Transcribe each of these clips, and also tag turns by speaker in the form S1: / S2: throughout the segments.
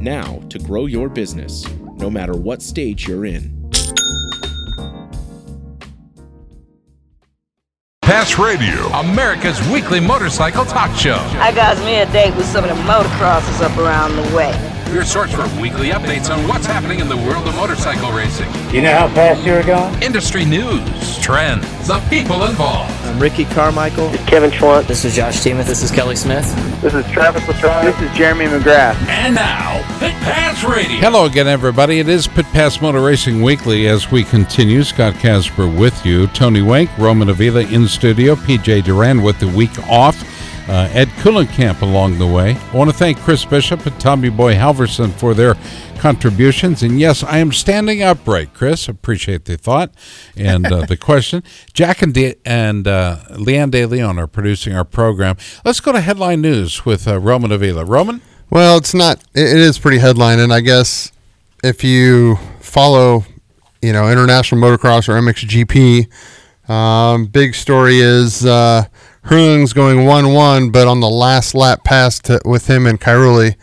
S1: now to grow your business, no matter what stage you're in.
S2: Pass Radio, America's weekly motorcycle talk show.
S3: I got me a date with some of the motocrossers up around the way.
S2: Your source for weekly updates on what's happening in the world of motorcycle racing.
S4: You know how fast you're going?
S2: Industry news, trends, the people involved.
S5: I'm Ricky Carmichael.
S6: Kevin Schwantz.
S7: This is Josh Teemuth. This is Kelly Smith.
S8: This is Travis Pastrana.
S9: This is Jeremy McGrath.
S2: And now, Pit Pass Radio.
S10: Hello again, everybody. It is Pit Pass Motor Racing Weekly as we continue. Scott Casper with you. Tony Wank, Roman Avila in studio. PJ Duran with the week off. Uh, Ed Kuhlenkamp along the way. I want to thank Chris Bishop and Tommy Boy Halverson for their contributions. And yes, I am standing upright, Chris. Appreciate the thought and uh, the question. Jack and, De- and uh, Leanne De Leon are producing our program. Let's go to headline news with uh, Roman Avila. Roman?
S11: Well, it's not, it is pretty headline. And I guess if you follow, you know, International Motocross or MXGP, um, big story is uh, Herlings going 1 1, but on the last lap pass to, with him and Cairoli,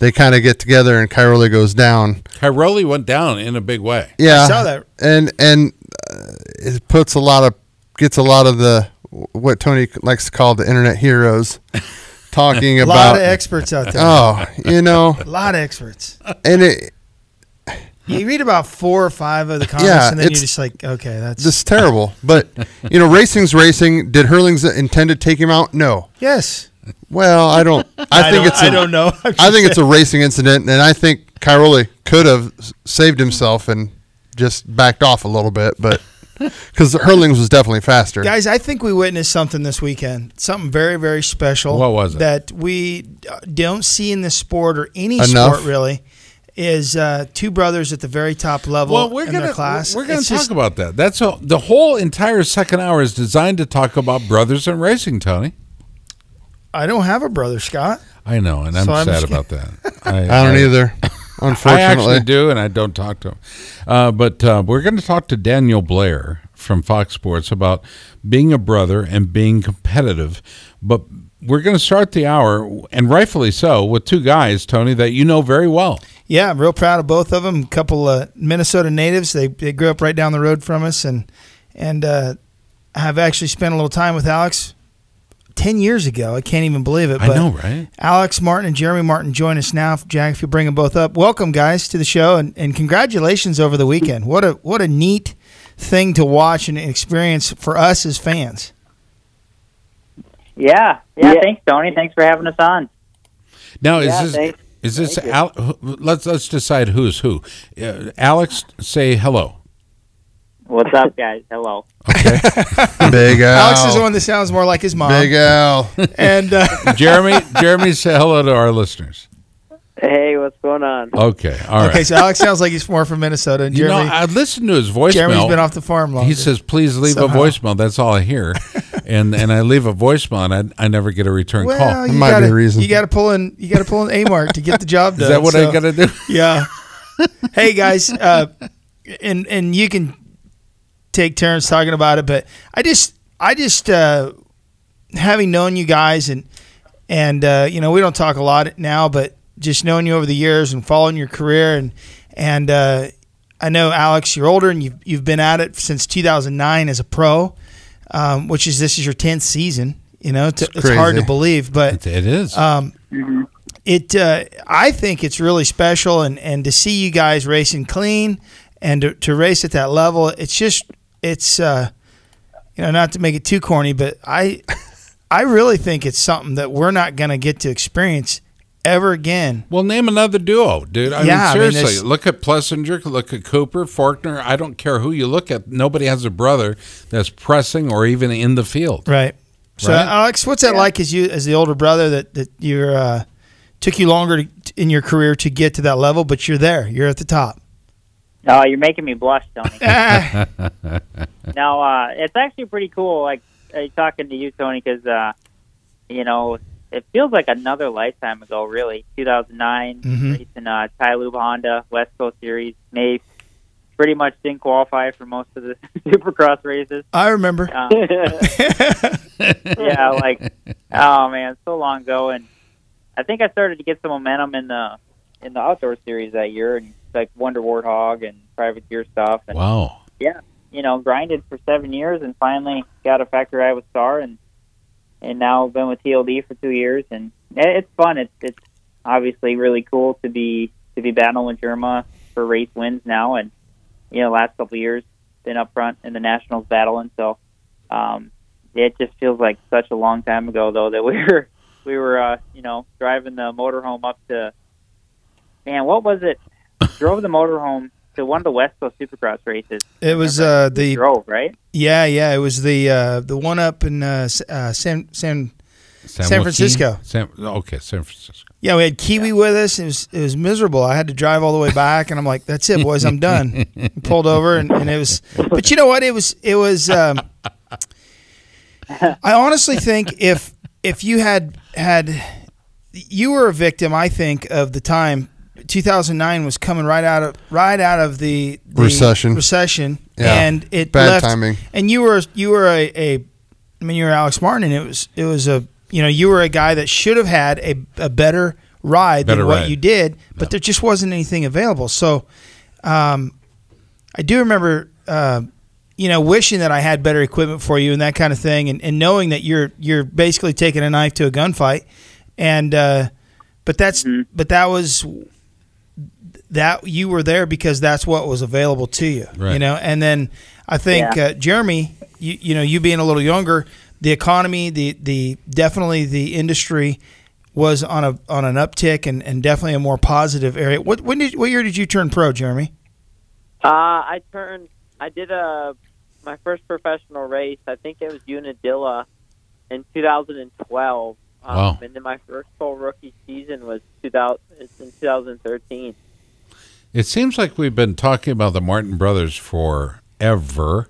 S11: they kind of get together and Cairoli goes down.
S10: Cairoli went down in a big way.
S11: Yeah.
S5: I saw that.
S11: And, and uh, it puts a lot of, gets a lot of the, what Tony likes to call the internet heroes talking about A
S5: lot of experts out there.
S11: Oh, you know,
S5: A lot of experts.
S11: and it,
S5: You read about four or five of the comments,
S11: Yeah,
S5: and then you're just like, okay, that's
S11: this is terrible. But, you know, racing's racing. Did Herlings intend to take him out? No.
S5: yes.
S11: Well, I don't. I,
S5: I
S11: think
S5: don't-
S11: it's. a-
S5: I don't know. I'm
S11: think
S5: just
S11: it's a racing incident, and I think Cairoli could have saved himself and just backed off a little bit, but because Herlings was definitely faster.
S5: Guys, I think we witnessed something this weekend. Something very, very special.
S10: What was it?
S5: That we uh, don't see in the sport or any
S11: Enough.
S5: sport really. Is uh, two brothers at the very top level
S10: Well, we're
S5: in
S10: gonna
S5: their class.
S10: we're gonna talk
S5: just-
S10: about that. That's a, the whole entire second hour is designed to talk about brothers and racing. Tony,
S5: I don't have a brother, Scott.
S10: I know, and I'm
S5: So I'm
S10: sad about that. I,
S11: I don't either.
S10: I
S11: Unfortunately,
S10: actually do, and I don't talk to him. Uh, but uh, we're going to talk to Daniel Blair from Fox Sports about being a brother and being competitive. But we're going to start the hour, and rightfully so, with two guys, Tony, that you know very well.
S5: Yeah, I'm real proud of both of them. A couple of Minnesota natives. They they grew up right down the road from us, and and uh, have actually spent a little time with Alex ten years ago. I can't even believe it.
S10: I
S5: but
S10: know, right?
S5: Alex Martin and Jeremy Martin join us now. Jack, if you bring them both up, welcome guys to the show, and, and congratulations over the weekend. What a what a neat thing to watch and experience for us as fans.
S6: Yeah, yeah, Thanks, Tony. Thanks for having us on.
S10: Now, is
S6: Yeah,
S10: this
S6: thanks.
S10: Is this
S6: Thank.
S10: Al, let's let's decide who's who. Uh, Alex, say hello.
S6: What's up, guys? Hello. Okay.
S11: Big Al.
S5: Alex is the one that sounds more like his mom.
S11: Big Al.
S5: and uh,
S10: Jeremy, Jeremy, say hello to our listeners.
S6: Hey, what's going on?
S10: Okay, all right.
S5: okay, so Alex sounds like he's more from Minnesota. And
S10: you know, I listened to his voicemail.
S5: Jeremy's been off the farm longer.
S10: He says, "Please leave
S5: Somehow.
S10: a voicemail." That's all I hear, and and I leave a voicemail, and I, I never get a return
S5: well,
S10: call.
S5: you
S11: might
S5: gotta,
S11: a reason.
S5: You got to pull in. You got to pull in a mark to get the job done.
S10: Is that what
S5: so-
S10: I got to do?
S5: Yeah. hey guys, uh, and and you can take turns talking about it, but I just I just uh, having known you guys and and uh, you know we don't talk a lot now, but just knowing you over the years and following your career and and uh, I know Alex, you're older and you've you've been at it since 2009 as a pro, um, which is this is your 10th season. You know, it's, it's hard to believe, but
S10: It, it is.
S5: um, it uh, I think it's really special, and and to see you guys racing clean and to, to race at that level, it's just it's uh, you know not to make it too corny, but I I really think it's something that we're not going to get to experience ever again.
S10: Well, name another duo, dude. I
S5: Yeah, I
S10: mean,
S5: mean,
S10: seriously,
S5: there's-
S10: look at Plessinger, look at Cooper, Forkner. I don't care who you look at. Nobody has a brother that's pressing or even in the field.
S5: Right. So
S10: Right?
S5: Alex, what's that like as you as the older brother that that you're uh, took you longer to, in your career to get to that level, but you're there. You're at the top.
S6: Oh, you're making me blush, Tony.
S5: Ah,
S6: no, uh, it's actually pretty cool. Like uh, talking to you, Tony, because uh, you know it feels like another lifetime ago. Really, 2009,
S5: Mhm.
S6: racing uh, Ty Lube Honda West Coast Series. May pretty much didn't qualify for most of the Supercross races.
S5: I remember.
S6: Uh, yeah, like oh man, so long ago, and I think I started to get some momentum in the in the outdoor series that year, and like Wonder Warthog and privateer stuff, and
S10: Wow.
S6: yeah, you know, grinded for seven years and finally got a factory Iowa star and and now I've been with TLD for two years and it's fun. It's it's obviously really cool to be to be battling with Germa for race wins now and you know, last couple of years been up front in the nationals battling so um it just feels like such a long time ago though that we were we were uh, you know, driving the motorhome up to man, what was it? Drove the motorhome to one of the West Coast Supercross races.
S5: It was uh, the
S6: drove right.
S5: yeah yeah it was the uh, the one up in uh, S- uh, San San San
S10: Joaquin?
S5: Francisco.
S10: San, okay, San Francisco.
S5: yeah we had Kiwi with us. It was it was miserable. I had to drive all the way back, and I'm like, that's it, boys, I'm done. Pulled over, and, and it was. But you know what? It was it was. Um, I honestly think if if you had had you were a victim, I think, of the time 2009 was coming right out of right out of the, the
S11: Recession.
S5: recession,
S11: Yeah.
S5: and it
S11: Bad
S5: left,
S11: timing.
S5: And you were you were a, a I mean you were Alex Martin, and it was it was a you know you were a guy that should have had a, a better ride
S10: Better
S5: than what
S10: ride.
S5: you did, but there just wasn't anything available. So, um, I do remember. Uh, you know, wishing that I had better equipment for you and that kind of thing, and, and knowing that you're you're basically taking a knife to a gunfight, and uh, but that's but that was that you were there because that's what was available to you,
S10: Right.
S5: you know. And then I think
S6: Yeah.
S5: uh, Jeremy, you you know, you being a little younger, the economy, the the definitely the industry was on a on an uptick and, and definitely a more positive area. What when did what year did you turn pro, Jeremy?
S8: Uh, I turned. I did a my first professional race. I think it was Unadilla in 2012. Um,
S10: Wow.
S8: And then my first full rookie season was 2000. In 2013.
S10: It seems like we've been talking about the Martin brothers forever,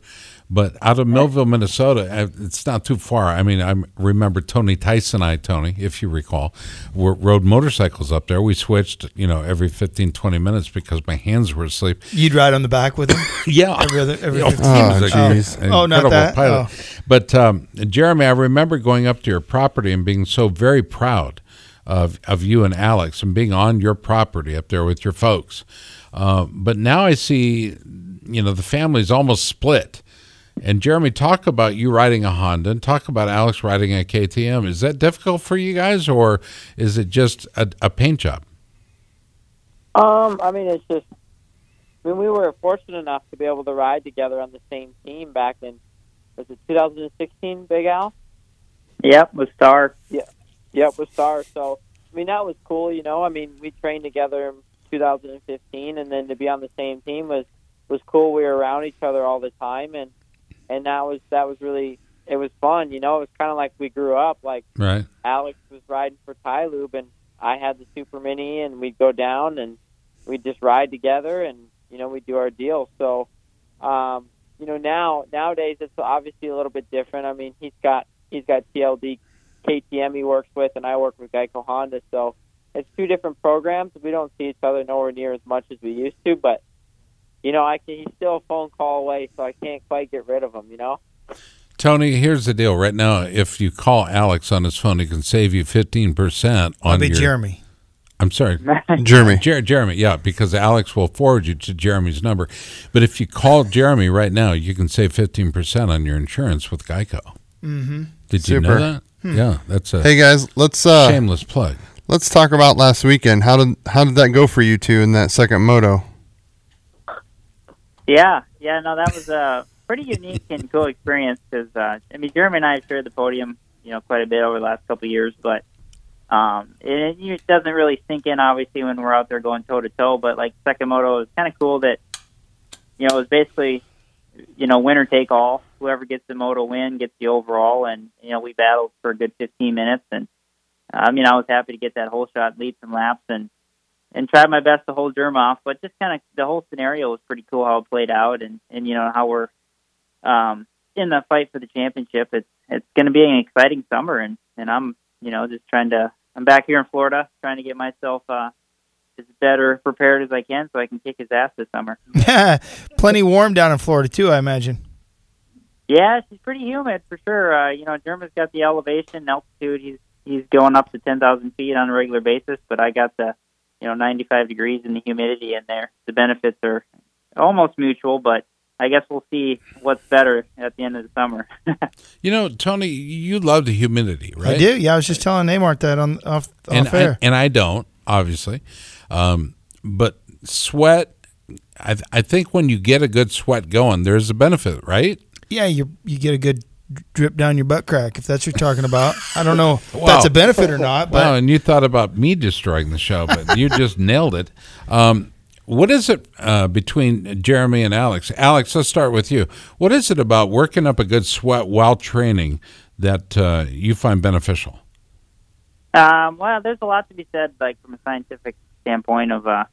S10: but out of Millville, Minnesota, uh, it's not too far. I mean, I remember Tony Tyson, I, Tony, if you recall, rode motorcycles up there. We switched, you know, every 15, 20 minutes because my hands were asleep.
S5: You'd ride on the back with him.
S10: Yeah.
S5: Every other every
S10: Oh,
S5: 15
S10: he was
S11: Oh,
S10: a-
S11: jeez.
S5: Oh, not that?
S10: pilot.
S5: Oh.
S10: But um, Jeremy, I remember going up to your property and being so very proud of of you and Alex and being on your property up there with your folks. Uh, but now I see, you know, the family's almost split. And Jeremy, talk about you riding a Honda and talk about Alex riding a KTM. Is that difficult for you guys, or is it just a, a paint job?
S8: Um, I mean, it's just. I mean, we were fortunate enough to be able to ride together on the same team back in was it 2016, Big Al?
S6: Yep, with Star.
S8: Yep, with Star. So, I mean, that was cool. You know, I mean, we trained together in 2015, and then to be on the same team was was cool. We were around each other all the time, and and that was that was really it was fun. You know, it was kind of like we grew up. Like
S10: Right.
S8: Alex was riding for Ty Lube, and I had the Super Mini, and we'd go down and we'd just ride together, and you know, we'd do our deal. So, um, you know, now nowadays it's obviously a little bit different. I mean, he's got he's got TLD KTM he works with, and I work with Geico Honda, so it's two different programs. We don't see each other nowhere near as much as we used to, but you know, I can. He's still a phone call away, so I can't quite get rid of him. You know.
S10: Tony, here's the deal. Right now, if you call Alex on his phone, he can save you fifteen percent on
S5: I'll be
S10: your.
S5: Jeremy.
S10: I'm sorry,
S11: Jeremy.
S10: Jer- Jeremy. Yeah, because Alex will forward you to Jeremy's number. But if you call Jeremy right now, you can save fifteen percent on your insurance with Geico.
S5: Mm-hmm.
S10: Did you know
S11: Super.
S10: That? Yeah, that's a
S11: Hey guys, let's uh
S10: shameless plug.
S11: let's talk about last weekend. How did how did that go for you two in that second moto?
S6: Yeah, yeah, no, that was a pretty unique and cool experience because uh, I mean, Jeremy and I have shared the podium, you know, quite a bit over the last couple of years, but um, it, it doesn't really sink in obviously when we're out there going toe to toe. But like second moto is kind of cool that you know it was basically you know winner take all. Whoever gets the moto win gets the overall, and you know we battled for a good 15 minutes, and I mean I was happy to get that whole shot, lead some laps, and and tried my best to hold Germ off. But just kind of the whole scenario was pretty cool how it played out, and and you know how we're um, in the fight for the championship. It's it's going to be an exciting summer, and and I'm you know just trying to I'm back here in Florida trying to get myself uh, as better prepared as I can so I can kick his ass this summer.
S5: Plenty warm down in Florida too, I imagine.
S6: Yeah, it's pretty humid for sure. Uh, you know, German's got the elevation, altitude. He's he's going up to ten thousand feet on a regular basis, but I got the you know 95 degrees and the humidity in there. The benefits are almost mutual, but I guess we'll see what's better at the end of the summer.
S10: you know, Tony, you love the humidity, right?
S5: I do. Yeah, I was just telling Amart that on off,
S10: and
S5: off air.
S10: I, and I don't, obviously, um, but sweat. I, I think when you get a good sweat going, there's a benefit, right?
S5: Yeah, you you get a good drip down your butt crack if that's what you're talking about. I don't know if that's a benefit or not. But
S10: Wow, and you thought about me destroying the show, but you just nailed it. Um, what is it uh, between Jeremy and Alex? Alex, let's start with you. What is it about working up a good sweat while training that uh, you find beneficial?
S6: Um, well, there's a lot to be said, like from a scientific standpoint of uh,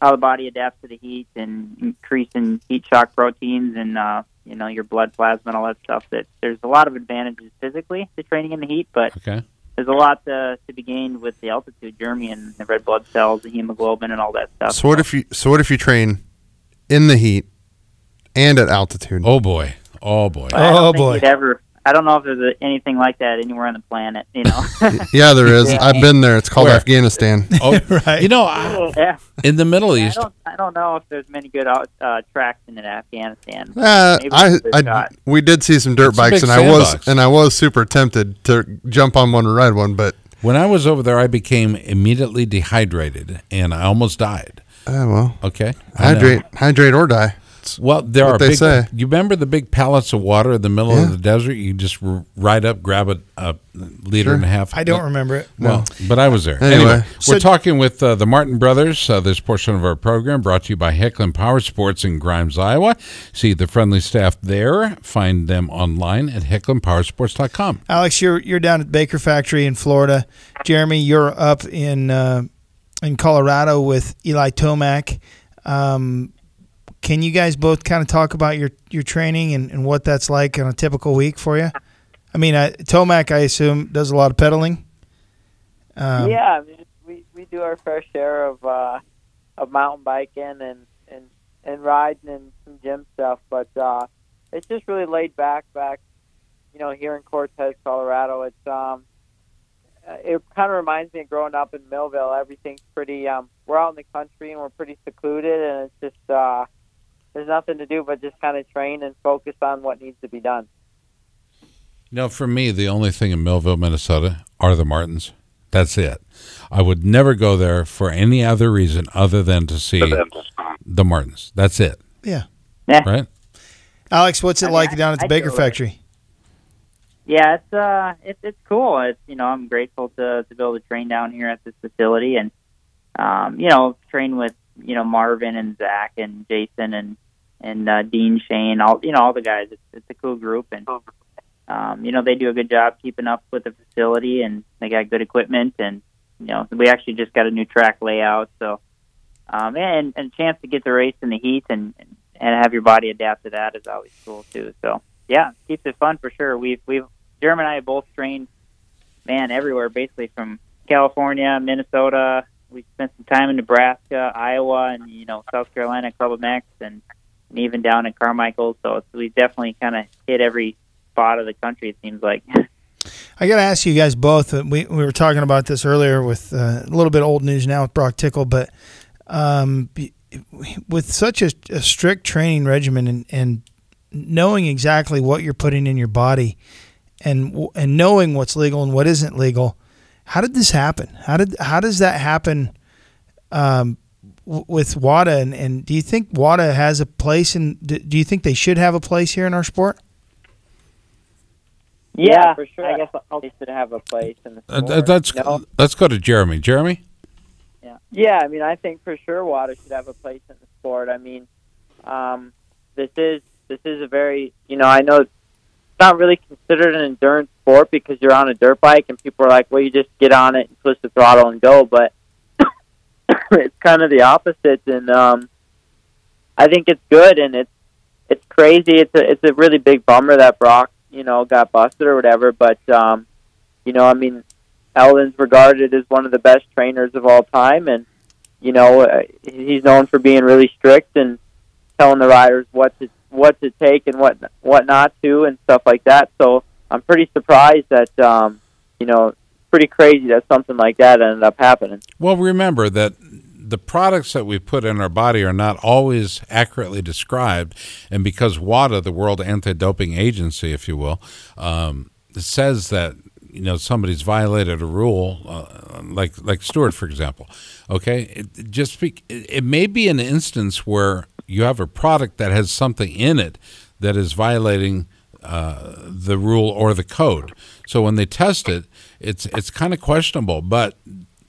S6: how the body adapts to the heat and increasing heat shock proteins and uh, you know your blood plasma and all that stuff. That there's a lot of advantages physically to training in the heat, but
S10: Okay.
S6: there's a lot to, to be gained with the altitude, Jeremy, and the red blood cells, the hemoglobin, and all that stuff.
S11: So what if you so what if you train in the heat and at altitude?
S10: Oh boy. Oh boy.
S6: I don't you'd ever. I don't know if there's a, anything like that anywhere on the planet. You know.
S11: Yeah, there is. I've been there. It's called
S10: Where?
S11: Afghanistan.
S10: Oh, right. You know, I,
S6: yeah.
S10: in the Middle
S6: I
S10: East,
S6: don't, I don't know if there's many good out, uh, tracks in Afghanistan.
S11: Uh,
S6: Maybe
S11: I,
S6: there's a
S11: I we did see some dirt
S10: It's
S11: bikes, and I was
S10: sandbox.
S11: and I was super tempted to jump on one and ride one, but
S10: when I was over there, I became immediately dehydrated and I almost died.
S11: uh, well,
S10: Okay. I know.
S11: hydrate, hydrate or die. It's
S10: Well, there are
S11: they
S10: big.
S11: say.
S10: You remember the big pallets of water in the middle
S11: Yeah.
S10: of the desert? You just r- ride up, grab a, a liter
S11: Sure.
S10: and a half.
S5: I don't remember it.
S10: Well, but I was there.
S11: Anyway.
S10: Anyway,
S5: So-
S10: we're talking with uh, the Martin brothers. Uh, this portion of our program brought to you by Hecklin Power Sports in Grimes, Iowa. See the friendly staff there. Find them online at hecklinpowersports.com.
S5: Alex, you're you're down at Baker Factory in Florida. Jeremy, you're up in uh, in Colorado with Eli Tomac. Um, can you guys both kind of talk about your, your training and, and what that's like on a typical week for you? I mean, uh, Tomac, I assume, does a lot of pedaling. Um,
S8: yeah, I we we do our fair share of uh, of mountain biking and and and riding and some gym stuff, but uh, it's just really laid back. Back, you know, here in Cortez, Colorado, it's um, it kind of reminds me of growing up in Millville. Everything's pretty. Um, we're out in the country and we're pretty secluded, and it's just uh, there's nothing to do but just kind of train and focus on what needs to be done.
S10: You know, for me, the only thing in Millville, Minnesota are the Martins. That's it. I would never go there for any other reason other than to see the Martins. That's it.
S5: Yeah.
S6: Yeah.
S10: Right?
S5: Alex, what's it
S6: I mean,
S5: like
S6: I-
S5: down at the
S6: I'd
S5: Baker
S6: go there.
S5: Factory?
S6: Yeah, it's uh, it's it's cool. It's you know, I'm grateful to to be able to train down here at this facility, and um, you know, train with you know Marvin and Zach and Jason and and uh, Dean Shane, all you know, all the guys. It's it's a cool group, and um, you know, they do a good job keeping up with the facility, and they got good equipment, and you know, we actually just got a new track layout, so um, and and a chance to get the race in the heat and and have your body adapt to that is always cool too. So yeah, keeps it fun for sure. We've we've Jeremy and I have both trained, man, everywhere basically from California, Minnesota. We spent some time in Nebraska, Iowa, and you know South Carolina, Club MX, and, and even down in Carmichael. So we definitely kind of hit every spot of the country. It seems like.
S5: I got to ask you guys both. uh, We we were talking about this earlier with uh, a little bit old news now with Broc Tickle, but um, with such a, a strict training regimen and, and knowing exactly what you're putting in your body and and knowing what's legal and what isn't legal, how did this happen? How did how does that happen? Um, w- with WADA, and, and do you think WADA has a place? And do, do you think they should have a place here in our sport?
S8: Yeah, for sure. I guess they should have a place in the
S10: Uh,
S8: sport.
S10: th- let's
S8: you
S10: let's go to Jeremy. Jeremy.
S8: Yeah. Yeah, I mean, I think for sure WADA should have a place in the sport. I mean, um, this is this is a very you know I know it's not really considered an endurance sport because you're on a dirt bike and people are like, well, you just get on it and twist the throttle and go, but it's kind of the opposite, and um, I think it's good and it's it's crazy. It's a it's a really big bummer that Broc you know got busted or whatever, but um, you know I mean Aldon's regarded as one of the best trainers of all time, and you know uh, he's known for being really strict and telling the riders what to what to take and what what not to and stuff like that. So I'm pretty surprised that um, you know pretty crazy that something like that ended up happening.
S10: Well, remember that the products that we put in our body are not always accurately described, and because WADA, the World Anti-Doping Agency, if you will, um, says that you know somebody's violated a rule, uh, like like Stewart, for example. Okay, it, just be, it, it may be an instance where you have a product that has something in it that is violating uh, the rule or the code. So when they test it, it's it's kind of questionable, but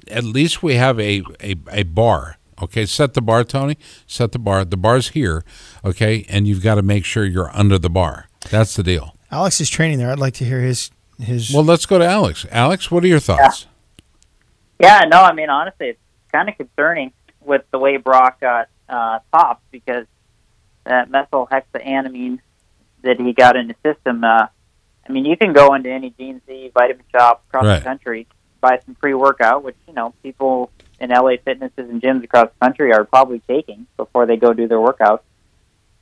S10: at least we have a, a, a bar. Okay, set the bar, Tony. Set the bar. The bar's here. Okay, and you've got to make sure you're under the bar. That's the deal.
S5: Alex is training there. I'd like to hear his his.
S10: Well, let's go to Alex. Alex, what are your thoughts?
S6: Yeah, no, I mean honestly, it's kind of concerning with the way Broc got uh, popped because that methylhexanamine that he got in his system. Uh, I mean, you can go into any GNC vitamin shop across
S10: Right.
S6: the country, buy some pre-workout, which you know people in LA fitnesses and gyms across the country are probably taking before they go do their workouts,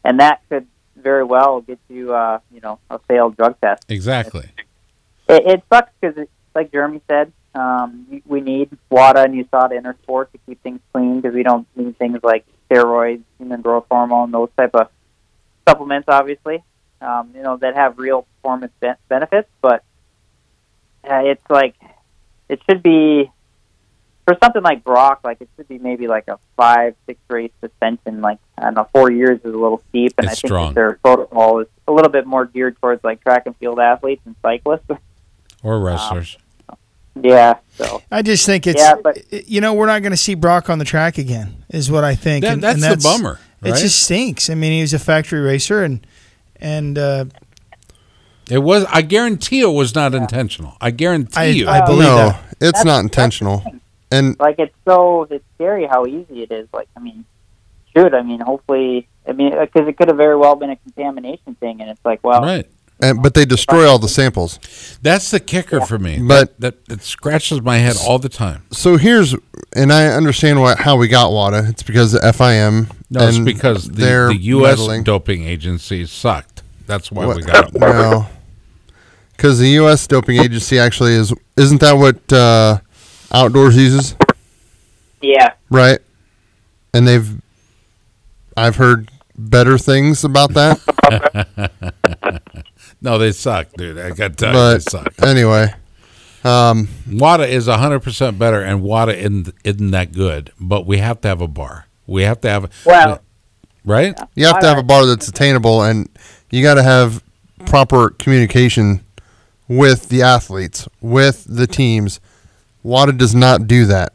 S6: and that could very well get you, uh, you know, a failed drug test.
S10: Exactly.
S6: It, it sucks because, like Jeremy said, um, we- we need WADA and USADA in our sport to keep things clean because we don't need things like steroids, human growth hormone, those type of supplements, obviously, um, you know, that have real performance ben- benefits. But uh, it's like it should be for something like Broc, like it should be maybe like a five, six race suspension. Like I don't know, four years is a little steep, and
S10: It's
S6: I think
S10: strong.
S6: that their protocol is a little bit more geared towards like track and field athletes and cyclists.
S10: Or wrestlers.
S6: yeah, so
S5: I just think it's
S6: Yeah, but-
S5: you know we're not going to see Broc on the track again is what I think.
S10: That-
S5: and,
S10: that's
S5: and
S10: the bummer,
S5: It just stinks. I mean, he was a factory racer and and uh,
S10: It was. I guarantee it was not intentional. I guarantee
S5: I-
S10: you.
S5: I believe
S11: no,
S5: that.
S11: it's
S6: That's-
S11: not intentional. And
S6: like it's so it's scary how easy it is. Like I mean, shoot, I mean, hopefully, I mean, because it could have very well been a contamination thing, and it's like, well,
S10: right.
S11: and but they destroy all the samples.
S10: That's the kicker for me.
S11: But-
S10: that, that that scratches my head all the time.
S11: So here's, and I understand what how we got WADA. It's because the FIM.
S10: No, it's because the, the U.S.
S11: meddling.
S10: doping agency sucked. That's why we got it.
S11: No, because the U.S. doping agency actually is isn't that what uh, Outdoors uses,
S6: yeah,
S11: right? And they've, I've heard better things about that.
S10: No, they suck, dude. I got to tell you, they suck.
S11: anyway, um,
S10: WADA is 100% better, and WADA isn't, isn't that good. But we have to have a bar. We have to have,
S6: Well-
S10: right?
S11: you have to have a bar that's attainable, and you got to have proper communication with the athletes, with the teams. WADA does not do that,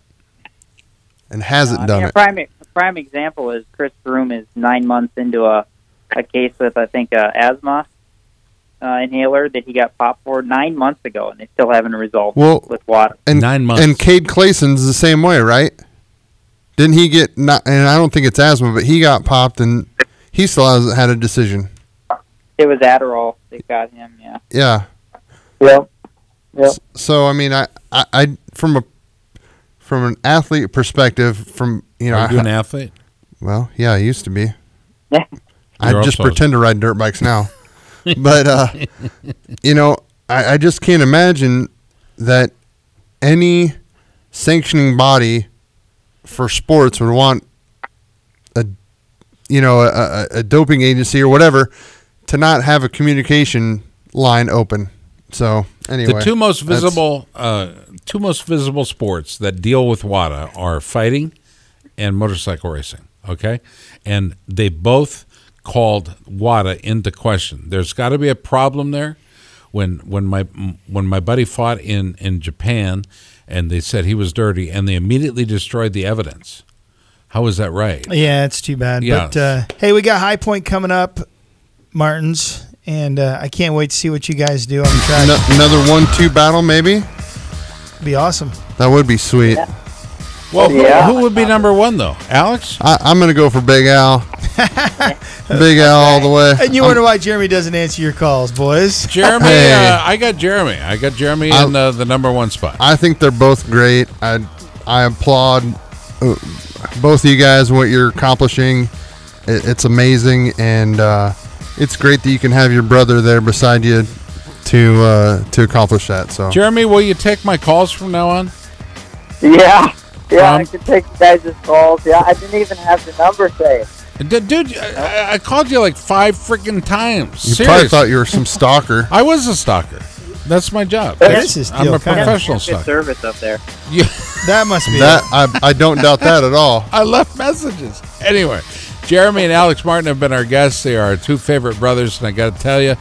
S11: and hasn't
S6: I
S11: done
S6: mean, a
S11: it.
S6: prime a prime example is Chris Froome is nine months into a a case with I think a asthma uh, inhaler that he got popped for nine months ago, and they still haven't resolved
S11: Well,
S6: with WADA.
S11: and
S10: Nine months.
S11: And Cade Clason's the same way, right? Didn't he get not? And I don't think it's asthma, but he got popped, and he still hasn't had a decision.
S6: It was Adderall that got him. Yeah.
S11: Yeah.
S6: Yep. Yep.
S11: So I mean, I, I, I from a from an athlete perspective, from you know,
S10: Are you
S11: I-
S10: an athlete?
S11: well, yeah, I used to be.
S6: Yeah.
S11: I
S10: You're
S11: just pretend to ride dirt bikes now, but uh, you know, I, I just can't imagine that any sanctioning body for sports would want a you know a, a, a doping agency or whatever to not have a communication line open. So anyway,
S10: the two most visible, uh, two most visible sports that deal with WADA are fighting and motorcycle racing. Okay, and they both called WADA into question. There's got to be a problem there. When when my when my buddy fought in in Japan, and they said he was dirty, and they immediately destroyed the evidence. How is that right?
S5: Yeah, it's too bad.
S10: Yeah.
S5: But uh, hey, we got High Point coming up, Martins, and uh, I can't wait to see what you guys do on the track.
S11: Ano- another one-two battle, maybe.
S5: Be awesome.
S11: That would be sweet.
S10: Well, who-
S6: Yeah.
S10: who, would be number one though? Alex?
S11: I, I'm gonna go for Big Al. Big Al all the way.
S5: And you wonder why Jeremy doesn't answer your calls, boys.
S10: Jeremy,
S11: Hey.
S10: uh, I got Jeremy. I got Jeremy
S11: I-
S10: in uh, the number one spot.
S11: I think they're both great. I I applaud uh, both of you guys what you're accomplishing. It, it's amazing, and uh, it's great that you can have your brother there beside you to uh, to accomplish that. So
S10: Jeremy, will you take my calls from now on?
S6: Yeah, yeah,
S10: Um,
S6: I could take you guys' calls. Yeah, I didn't even have the number saved.
S10: D- Dude, I, I called you like five freaking times.
S11: you
S10: Seriously.
S11: probably thought you were some stalker.
S10: I was a stalker. That's my job.
S5: That
S10: That's-
S5: is
S10: I'm a
S5: kinda.
S10: professional stalker.
S6: service up there.
S10: You,
S5: That must be
S11: That. I, I don't doubt that at all.
S10: I left messages. Anyway, Jeremy and Alex Martin have been our guests. They are our two favorite brothers, and I got to tell you,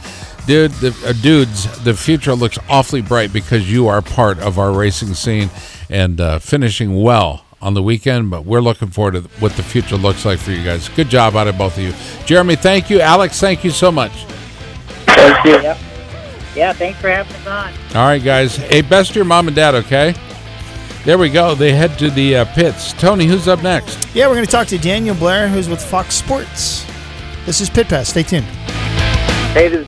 S10: dude, the, uh, dudes, the future looks awfully bright because you are part of our racing scene and uh, finishing well on the weekend. But we're looking forward to what the future looks like for you guys. Good job out of both of you, Jeremy. Thank you, Alex. Thank you so much.
S6: Thank you. Yep. Yeah, thanks for having us on.
S10: All right, guys. Hey, best to your mom and dad, okay? There we go. They head to the uh, pits. Tony, who's up next?
S5: Yeah, we're going to talk to Daniel Blair, who's with Fox Sports. This is Pit Pass. Stay tuned.
S6: Hey, this
S9: With